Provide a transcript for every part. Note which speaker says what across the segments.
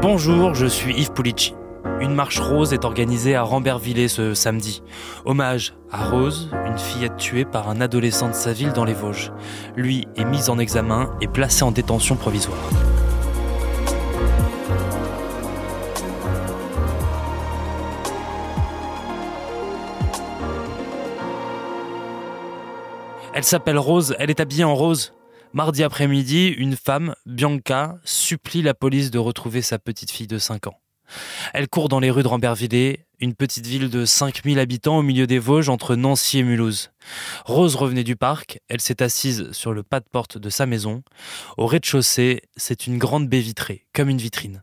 Speaker 1: Bonjour, je suis Yves Pulici. Une marche rose est organisée à Rambervillers ce samedi. Hommage à Rose, une fillette tuée par un adolescent de sa ville dans les Vosges. Lui est mis en examen et placé en détention provisoire. Elle s'appelle Rose, elle est habillée en rose. Mardi après-midi, une femme, Bianca, supplie la police de retrouver sa petite fille de 5 ans. Elle court dans les rues de Rambervillers, une petite ville de 5000 habitants au milieu des Vosges entre Nancy et Mulhouse. Rose revenait du parc, elle s'est assise sur le pas de porte de sa maison. Au rez-de-chaussée, c'est une grande baie vitrée, comme une vitrine.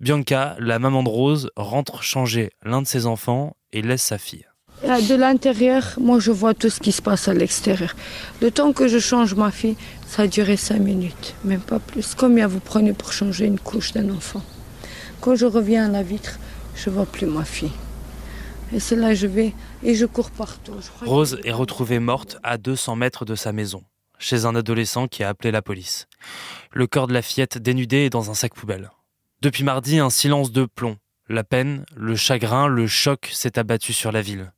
Speaker 1: Bianca, la maman de Rose, rentre changer l'un de ses enfants et laisse sa fille.
Speaker 2: De l'intérieur, moi je vois tout ce qui se passe à l'extérieur. Le temps que je change ma fille, ça a duré cinq minutes, même pas plus. Combien vous prenez pour changer une couche d'un enfant Quand je reviens à la vitre, je vois plus ma fille. Et c'est là je vais et je cours partout.
Speaker 1: Rose est retrouvée morte à 200 mètres de sa maison, chez un adolescent qui a appelé la police. Le corps de la fillette dénudé est dans un sac poubelle. Depuis mardi, un silence de plomb. La peine, le chagrin, le choc s'est abattu sur la ville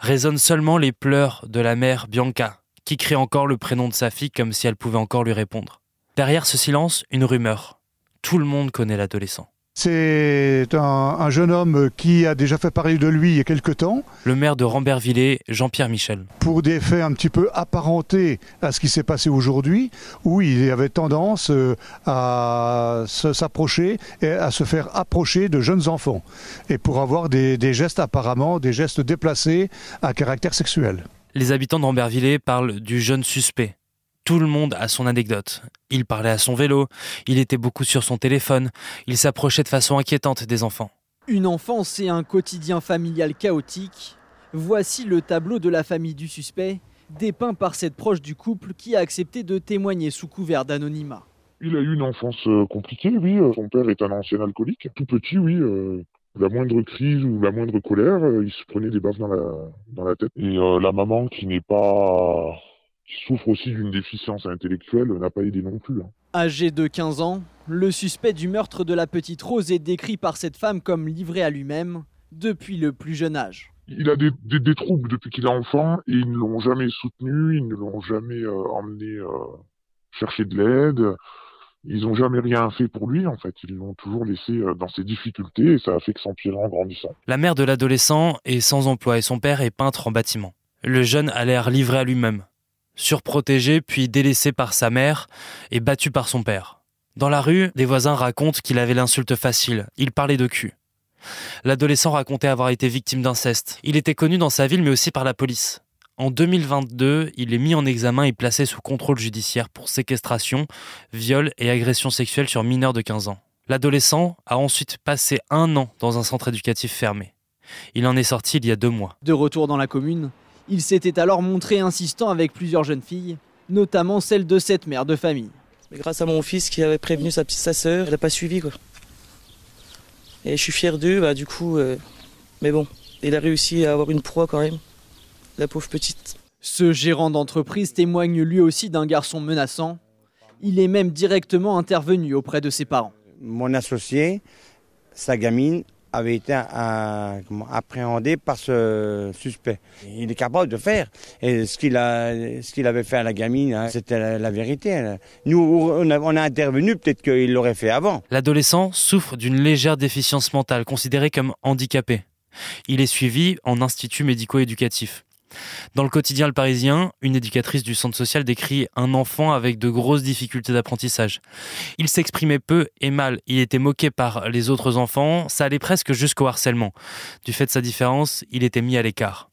Speaker 1: résonnent seulement les pleurs de la mère Bianca, qui crie encore le prénom de sa fille comme si elle pouvait encore lui répondre. Derrière ce silence, une rumeur. Tout le monde connaît l'adolescent.
Speaker 3: C'est un, jeune homme qui a déjà fait parler de lui il y a quelque temps.
Speaker 1: Le maire de Rambervillers, Jean-Pierre Michel.
Speaker 3: Pour des faits un petit peu apparentés à ce qui s'est passé aujourd'hui, où il avait tendance euh, à s'approcher et à se faire approcher de jeunes enfants. Et pour avoir des, des gestes apparemment, des gestes déplacés à caractère sexuel.
Speaker 1: Les habitants de Rambervillers parlent du jeune suspect. Tout le monde a son anecdote. Il parlait à son vélo, il était beaucoup sur son téléphone, il s'approchait de façon inquiétante des enfants.
Speaker 4: Une enfance et un quotidien familial chaotique. Voici le tableau de la famille du suspect, dépeint par cette proche du couple qui a accepté de témoigner sous couvert d'anonymat.
Speaker 5: Il a eu une enfance euh, compliquée, oui. Euh, son père est un ancien alcoolique. Tout petit, oui. Euh, la moindre crise ou la moindre colère, il se prenait des baffes dans la, dans la tête. Et la maman qui n'est pas souffre aussi d'une déficience intellectuelle, n'a pas aidé non plus. Hein.
Speaker 4: Âgé de 15 ans, le suspect du meurtre de la petite Rose est décrit par cette femme comme livré à lui-même depuis le plus jeune âge.
Speaker 5: Il a des, troubles depuis qu'il est enfant et ils ne l'ont jamais soutenu, ils ne l'ont jamais euh, emmené euh, chercher de l'aide. Ils n'ont jamais rien fait pour lui, en fait. Ils l'ont toujours laissé euh, dans ses difficultés et ça a fait que s'empirer en grandissant.
Speaker 1: La mère de l'adolescent est sans emploi et son père est peintre en bâtiment. Le jeune a l'air livré à lui-même surprotégé puis délaissé par sa mère et battu par son père. Dans la rue, des voisins racontent qu'il avait l'insulte facile, il parlait de cul. L'adolescent racontait avoir été victime d'inceste. Il était connu dans sa ville mais aussi par la police. En 2022, il est mis en examen et placé sous contrôle judiciaire pour séquestration, viol et agression sexuelle sur mineurs de 15 ans. L'adolescent a ensuite passé un an dans un centre éducatif fermé. Il en est sorti il y a deux mois.
Speaker 4: De retour dans la commune, il s'était alors montré insistant avec plusieurs jeunes filles, notamment celle de cette mère de famille.
Speaker 6: Mais grâce à mon fils qui avait prévenu sa petite sa sœur, elle n'a pas suivi quoi. Et je suis fier d'eux, bah du coup, euh, mais bon, il a réussi à avoir une proie quand même, la pauvre petite.
Speaker 4: Ce gérant d'entreprise témoigne lui aussi d'un garçon menaçant. Il est même directement intervenu auprès de ses parents.
Speaker 7: Mon associé, sa gamine, avait été appréhendé par ce suspect. Il est capable de faire. Ce qu'il avait fait à la gamine, hein, c'était la, vérité. Nous, on a, intervenu, peut-être qu'il l'aurait fait avant.
Speaker 1: L'adolescent souffre d'une légère déficience mentale, considérée comme handicapé. Il est suivi en institut médico-éducatif. Dans le quotidien Le Parisien, une éducatrice du centre social décrit un enfant avec de grosses difficultés d'apprentissage. Il s'exprimait peu et mal, il était moqué par les autres enfants, ça allait presque jusqu'au harcèlement. Du fait de sa différence, il était mis à l'écart.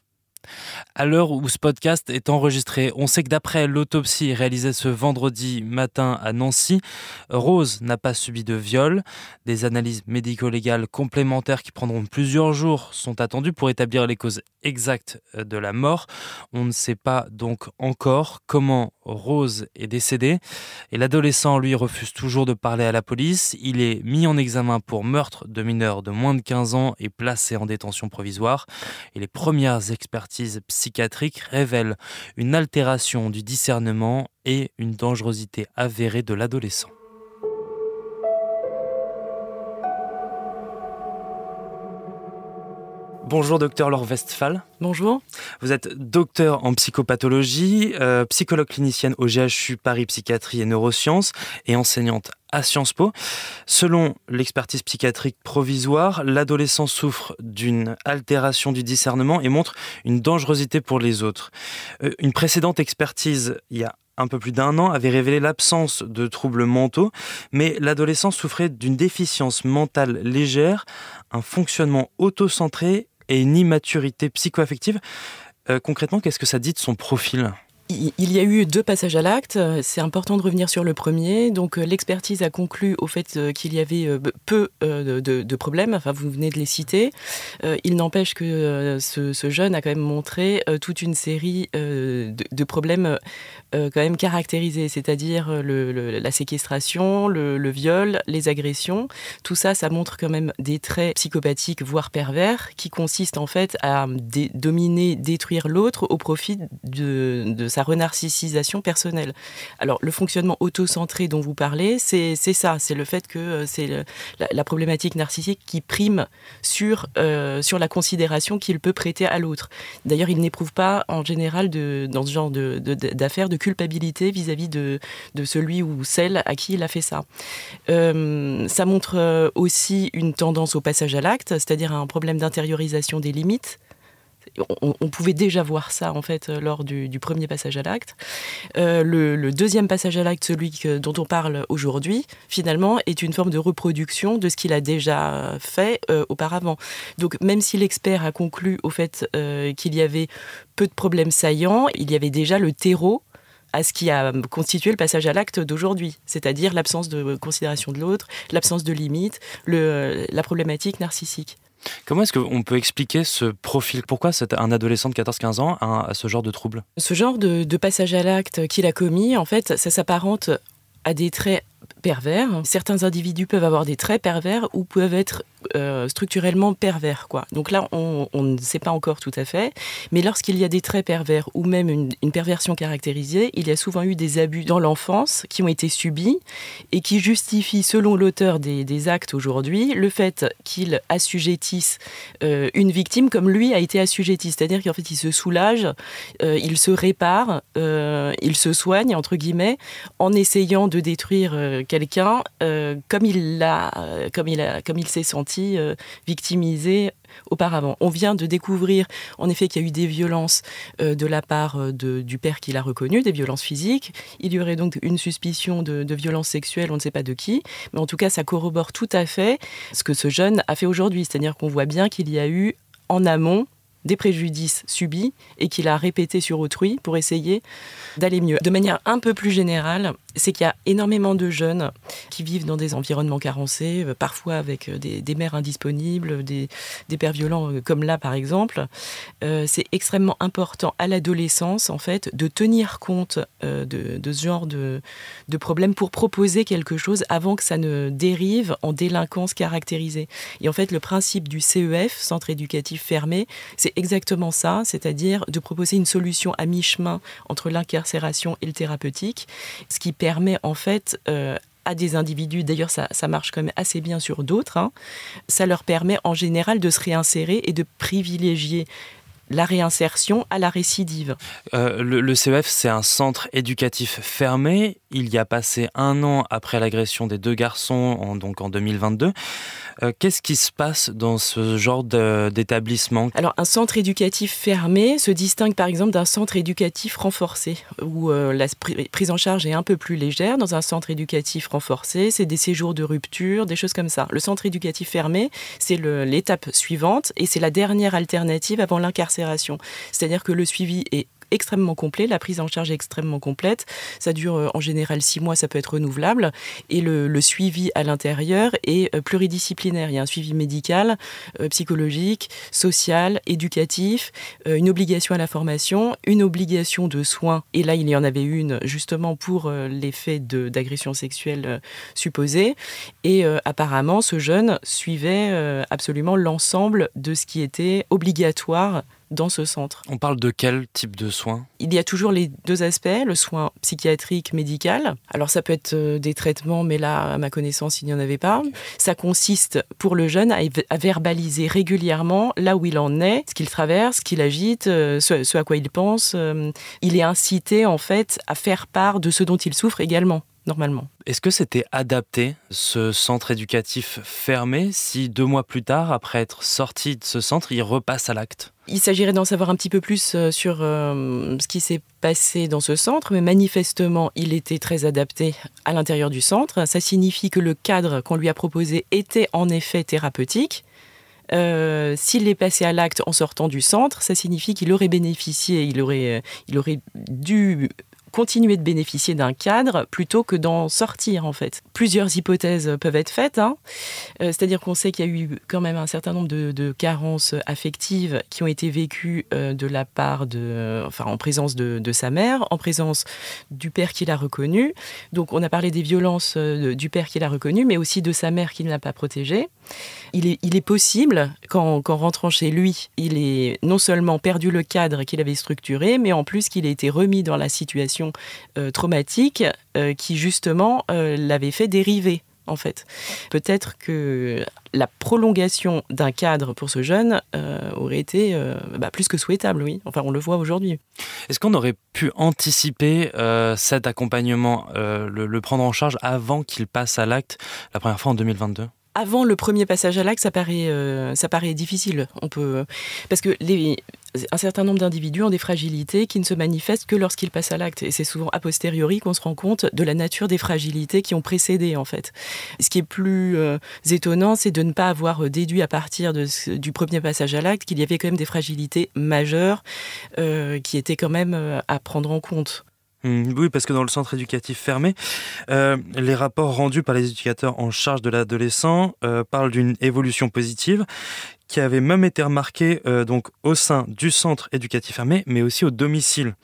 Speaker 1: À l'heure où ce podcast est enregistré, on sait que d'après l'autopsie réalisée ce vendredi matin à Nancy, Rose n'a pas subi de viol. Des analyses médico-légales complémentaires qui prendront plusieurs jours sont attendues pour établir les causes exactes de la mort. On ne sait pas donc encore comment Rose est décédée et l'adolescent lui refuse toujours de parler à la police. Il est mis en examen pour meurtre de mineurs de moins de 15 ans et placé en détention provisoire. Et les premières expertises psychiatrique révèle une altération du discernement et une dangerosité avérée de l'adolescent. Bonjour docteur Laure Westphal.
Speaker 8: Bonjour.
Speaker 1: Vous êtes docteur en psychopathologie, euh, psychologue clinicienne au GHU Paris Psychiatrie et Neurosciences et enseignante à Sciences Po. Selon l'expertise psychiatrique provisoire, l'adolescent souffre d'une altération du discernement et montre une dangerosité pour les autres. Euh, une précédente expertise, il y a un peu plus d'un an, avait révélé l'absence de troubles mentaux, mais l'adolescent souffrait d'une déficience mentale légère, un fonctionnement auto-centré et une immaturité psychoaffective. Euh, concrètement, qu'est-ce que ça dit de son profil?
Speaker 8: Il y a eu deux passages à l'acte. C'est important de revenir sur le premier. Donc, euh, l'expertise a conclu au fait euh, qu'il y avait peu de, problèmes. Enfin, vous venez de les citer. Il n'empêche que ce, jeune a quand même montré toute une série de, problèmes même caractérisés, c'est-à-dire la séquestration, le, viol, les agressions. Tout ça, ça montre quand même des traits psychopathiques, voire pervers, qui consistent en fait à dominer, détruire l'autre au profit de, de sa renarcissisation personnelle. Alors, le fonctionnement auto-centré dont vous parlez, c'est ça, c'est le fait que euh, c'est la, problématique narcissique qui prime sur, euh, sur la considération qu'il peut prêter à l'autre. D'ailleurs, il n'éprouve pas en général de, dans ce genre d'affaires de, de, culpabilité vis-à-vis de, de celui ou celle à qui il a fait ça. Euh, ça montre aussi une tendance au passage à l'acte, c'est-à-dire un problème d'intériorisation des limites on, pouvait déjà voir ça en fait euh, lors du, premier passage à l'acte. Euh, le, deuxième passage à l'acte, celui dont on parle aujourd'hui, finalement, est une forme de reproduction de ce qu'il a déjà fait euh, auparavant. Donc même si l'expert a conclu au fait qu'il y avait peu de problèmes saillants, il y avait déjà le terreau à ce qui a constitué le passage à l'acte d'aujourd'hui, c'est-à-dire l'absence de considération de l'autre, l'absence de limites, la problématique narcissique.
Speaker 1: Comment est-ce qu'on peut expliquer ce profil? Pourquoi un adolescent de 14-15 ans a, ce genre de trouble?
Speaker 8: Ce genre de, de passage à l'acte qu'il a commis, en fait, ça s'apparente à des traits pervers. Certains individus peuvent avoir des traits pervers ou peuvent être euh, structurellement pervers. Quoi. Donc là, on, ne sait pas encore tout à fait. Mais lorsqu'il y a des traits pervers ou même une, perversion caractérisée, il y a souvent eu des abus dans l'enfance qui ont été subis et qui justifient, selon l'auteur des, actes aujourd'hui, le fait qu'il assujettisse euh, une victime comme lui a été assujetti. C'est-à-dire qu'en fait, il se soulage, euh, il se répare, il se soigne, entre guillemets, en essayant de détruire quelqu'un comme il l'a, comme il a, comme il s'est senti euh, victimisé auparavant. On vient de découvrir en effet qu'il y a eu des violences euh, de la part euh, du père qui l'a reconnu, des violences physiques. Il y aurait donc une suspicion de, de violence sexuelle, on ne sait pas de qui, mais en tout cas ça corrobore tout à fait ce que ce jeune a fait aujourd'hui. C'est-à-dire qu'on voit bien qu'il y a eu en amont des préjudices subis et qu'il a répété sur autrui pour essayer d'aller mieux. De manière un peu plus générale, c'est qu'il y a énormément de jeunes qui vivent dans des environnements carencés, euh, parfois avec euh, des, mères indisponibles, des, pères violents euh, comme là par exemple. c'est extrêmement important à l'adolescence en fait de tenir compte de, ce genre de, de problèmes pour proposer quelque chose avant que ça ne dérive en délinquance caractérisée. Et en fait le principe du CEF, Centre éducatif fermé, c'est exactement ça, c'est-à-dire de proposer une solution à mi-chemin entre l'incarcération et le thérapeutique, ce qui permet en fait euh, à des individus, d'ailleurs ça, marche quand même assez bien sur d'autres, hein, ça leur permet en général de se réinsérer et de privilégier la réinsertion à la récidive.
Speaker 1: Euh, le, CEF, c'est un centre éducatif fermé. Il y a passé un an après l'agression des deux garçons, en, donc en 2022. Euh, qu'est-ce qui se passe dans ce genre d'établissement?
Speaker 8: Alors, un centre éducatif fermé se distingue par exemple d'un centre éducatif renforcé, où euh, la prise en charge est un peu plus légère. Dans un centre éducatif renforcé, c'est des séjours de rupture, des choses comme ça. Le centre éducatif fermé, c'est l'étape suivante et c'est la dernière alternative avant l'incarcération. C'est-à-dire que le suivi est extrêmement complet, la prise en charge est extrêmement complète. Ça dure euh, en général six mois, ça peut être renouvelable. Et le, suivi à l'intérieur est euh, pluridisciplinaire. Il y a un suivi médical, euh, psychologique, social, éducatif, une obligation à la formation, une obligation de soins. Et là, il y en avait une justement pour les faits d'agression sexuelle supposée. Et apparemment, ce jeune suivait absolument l'ensemble de ce qui était obligatoire dans ce centre.
Speaker 1: On parle de quel type de soins?
Speaker 8: Il y a toujours les deux aspects, le soin psychiatrique, médical. Alors ça peut être euh, des traitements, mais là, à ma connaissance, il n'y en avait pas. Ça consiste pour le jeune à, verbaliser régulièrement là où il en est, ce qu'il traverse, ce qu'il agite, euh, ce, à quoi il pense. Euh, il est incité en fait à faire part de ce dont il souffre également normalement.
Speaker 1: Est-ce que c'était adapté, ce centre éducatif fermé, si deux mois plus tard, après être sorti de ce centre, il repasse à l'acte?
Speaker 8: Il s'agirait d'en savoir un petit peu plus euh, sur euh, ce qui s'est passé dans ce centre, mais manifestement, il était très adapté à l'intérieur du centre. Ça signifie que le cadre qu'on lui a proposé était en effet thérapeutique. Euh, s'il est passé à l'acte en sortant du centre, ça signifie qu'il aurait bénéficié, il aurait, il aurait dû continuer de bénéficier d'un cadre plutôt que d'en sortir en fait. Plusieurs hypothèses peuvent être faites, hein. euh, c'est-à-dire qu'on sait qu'il y a eu quand même un certain nombre de, carences affectives qui ont été vécues euh, de la part de, enfin en présence de, sa mère, en présence du père qui l'a reconnu. Donc on a parlé des violences euh, du père qui l'a reconnu, mais aussi de sa mère qui ne l'a pas protégé. Il est, il est possible qu'en rentrant chez lui, il ait non seulement perdu le cadre qu'il avait structuré, mais en plus qu'il ait été remis dans la situation euh, traumatique euh, qui justement euh, l'avait fait dériver en fait. Peut-être que la prolongation d'un cadre pour ce jeune aurait été bah, plus que souhaitable, oui. Enfin, on le voit aujourd'hui.
Speaker 1: Est-ce qu'on aurait pu anticiper cet accompagnement, le, prendre en charge avant qu'il passe à l'acte la première fois en 2022
Speaker 8: avant le premier passage à l'acte, ça paraît, ça paraît difficile. On peut, parce que les, un certain nombre d'individus ont des fragilités qui ne se manifestent que lorsqu'ils passent à l'acte. Et c'est souvent a posteriori qu'on se rend compte de la nature des fragilités qui ont précédé, en fait. Ce qui est plus euh, étonnant, c'est de ne pas avoir déduit à partir du premier passage à l'acte qu'il y avait quand même des fragilités majeures euh, qui étaient quand même à prendre en compte.
Speaker 1: Mmh, oui, parce que dans le centre éducatif fermé, euh, les rapports rendus par les éducateurs en charge de l'adolescent euh, parlent d'une évolution positive qui avait même été remarquée euh, au sein du centre éducatif fermé, mais aussi au domicile.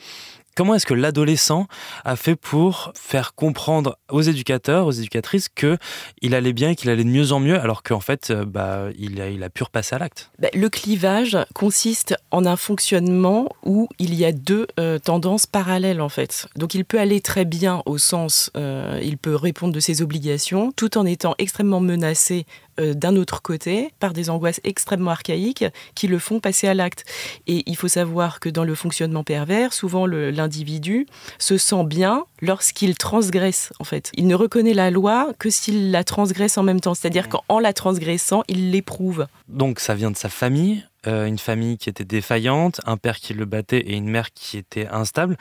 Speaker 1: Comment est-ce que l'adolescent a fait pour faire comprendre aux éducateurs, aux éducatrices que il allait bien qu'il allait de mieux en mieux, alors qu'en fait, euh, bah, il, a, il a pu repasser à l'acte?
Speaker 8: Bah, Le clivage consiste en un fonctionnement où il y a deux euh, tendances parallèles en fait. Donc il peut aller très bien au sens, euh, il peut répondre de ses obligations, tout en étant extrêmement menacé euh, d'un autre côté par des angoisses extrêmement archaïques qui le font passer à l'acte. Et il faut savoir que dans le fonctionnement pervers, souvent l'individu se sent bien lorsqu'il transgresse en fait. Il ne reconnaît la loi que s'il la transgresse en même temps, c'est-à-dire qu'en la transgressant, il l'éprouve.
Speaker 1: Donc ça vient de sa famille, euh, une famille qui était défaillante, un père qui le battait et une mère qui était instable.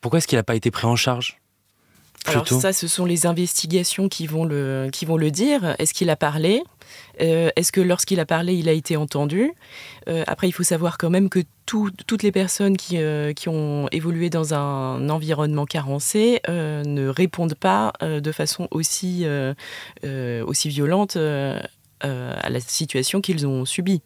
Speaker 1: Pourquoi est-ce qu'il n'a pas été pris en charge?
Speaker 8: Alors ça, ce sont les investigations qui vont le, qui vont le dire. Est-ce qu'il a parlé? Euh, Est-ce que lorsqu'il a parlé, il a été entendu? Euh, Après, il faut savoir quand même que toutes les personnes qui, euh, qui, ont évolué dans un environnement carencé ne répondent pas de façon aussi, aussi violente euh, à la situation qu'ils ont subie.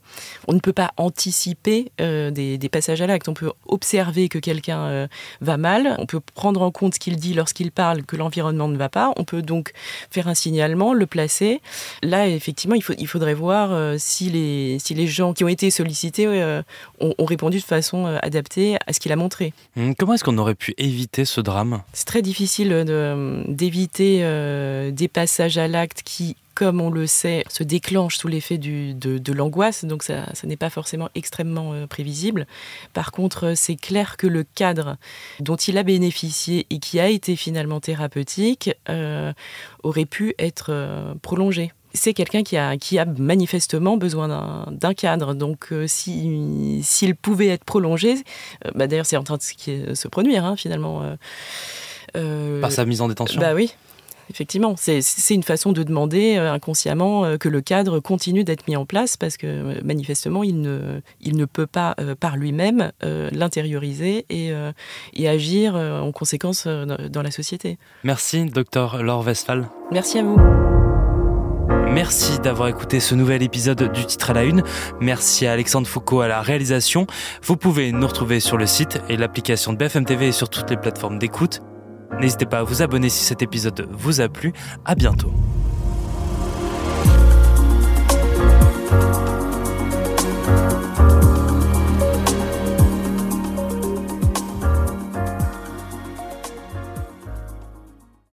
Speaker 8: On ne peut pas anticiper euh, des, passages à l'acte. On peut observer que quelqu'un euh, va mal. On peut prendre en compte ce qu'il dit lorsqu'il parle, que l'environnement ne va pas. On peut donc faire un signalement, le placer. Là, effectivement, il, faut, il faudrait voir si, les, si les gens qui ont été sollicités ont, ont, répondu de façon adaptée à ce qu'il a montré.
Speaker 1: Hum, comment est-ce qu'on aurait pu éviter ce drame?
Speaker 8: C'est très difficile d'éviter des passages à l'acte qui comme on le sait, se déclenche sous l'effet de, de l'angoisse, donc ça, n'est pas forcément extrêmement euh, prévisible. Par contre, euh, c'est clair que le cadre dont il a bénéficié et qui a été finalement thérapeutique euh, aurait pu être prolongé c'est quelqu'un qui a, qui a manifestement besoin d'un cadre. Donc, s'il pouvait être prolongé, bah, d'ailleurs, c'est en train de se produire, hein, finalement.
Speaker 1: Par sa mise en détention
Speaker 8: Bah oui, effectivement, c'est une façon de demander euh, inconsciemment euh, que le cadre continue d'être mis en place parce que euh, manifestement, il ne, il ne peut pas par lui-même l'intérioriser et, et, agir en conséquence dans la société.
Speaker 1: Merci, docteur Laure Westphal.
Speaker 8: Merci à vous.
Speaker 1: Merci d'avoir écouté ce nouvel épisode du titre à la une. Merci à Alexandre Foucault à la réalisation. Vous pouvez nous retrouver sur le site et l'application de BFM TV et sur toutes les plateformes d'écoute. N'hésitez pas à vous abonner si cet épisode vous a plu. À bientôt.